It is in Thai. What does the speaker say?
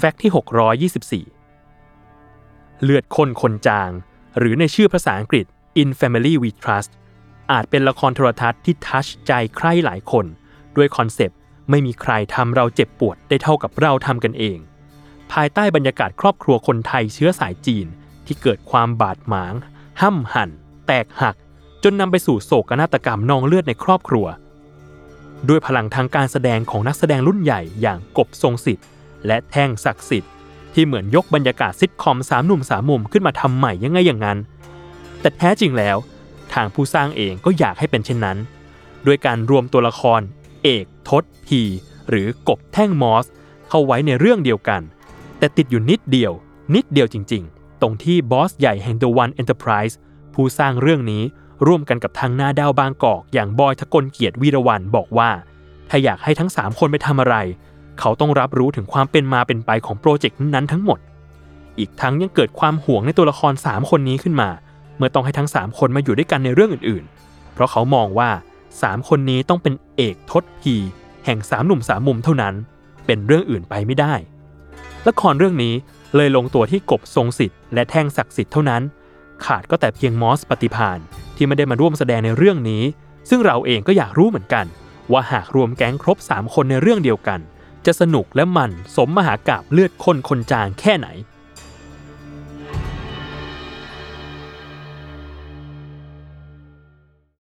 แฟกต์ที่ 624 เลือดคนคนจาง หรือในชื่อภาษาอังกฤษ In Family We Trust อาจเป็นละครโทรทัศน์ที่ทัชใจใครหลายคน ด้วยคอนเซปต์ไม่มีใครทำเราเจ็บปวดได้เท่ากับเราทำกันเอง ภายใต้บรรยากาศครอบครัวคนไทยเชื้อสายจีน ที่เกิดความบาดหมาง ห้ำหั่น แตกหัก จนนำไปสู่โศกนาฏกรรมนองเลือดในครอบครัว ด้วยพลังทางการแสดงของนักแสดงรุ่นใหญ่อย่างกบทรงสิทธิ์ และแท่งศักดิ์สิทธิ์ที่เหมือนยกบรรยากาศซิทคอมสามหนุ่มสามมุมขึ้นมาทำใหม่ยังไงอย่างนั้น แต่แท้จริงแล้ว ทางผู้สร้างเองก็อยากให้เป็นเช่นนั้น ด้วยการรวมตัวละคร เอกทศพีหรือกบแท่งมอส เข้าไว้ในเรื่องเดียวกัน แต่ติดอยู่นิดเดียว นิดเดียวจริง ๆ ตรงที่บอสใหญ่แห่ง The One Enterprise ผู้สร้างเรื่องนี้ร่วมกันกับทางหน้าดาวบางกอก อย่างบอยทะกลเกียรติวีรวันบอกว่า ถ้าอยากให้ทั้ง 3 คนไปทำอะไร เขาต้องรับรู้ถึงความเป็นมาเป็นไปของโปรเจกต์นั้นทั้งหมด อีกทั้งยังเกิดความห่วงในตัวละคร 3 คนนี้ขึ้นมา เมื่อต้องให้ทั้ง 3 คนมาอยู่ด้วยกันในเรื่องอื่นๆ เพราะเขามองว่า 3 คนนี้ต้องเป็นเอกทศพีแห่งสามหนุ่มสามมุมเท่านั้น เป็นเรื่องอื่นไปไม่ได้ ละครเรื่องนี้เลยลงตัวที่กบทรงสิทธิ์และแท่งศักดิ์สิทธิ์เท่านั้น ขาดก็แต่เพียงมอสปฏิพานที่ไม่ได้มาร่วมแสดงในเรื่องนี้ ซึ่งเราเองก็อยากรู้เหมือนกัน ว่าหากรวมแก๊งครบ 3 คนในเรื่องเดียวกัน จะสนุกและมันสมมหากาบเลือดคนคนจางแค่ไหน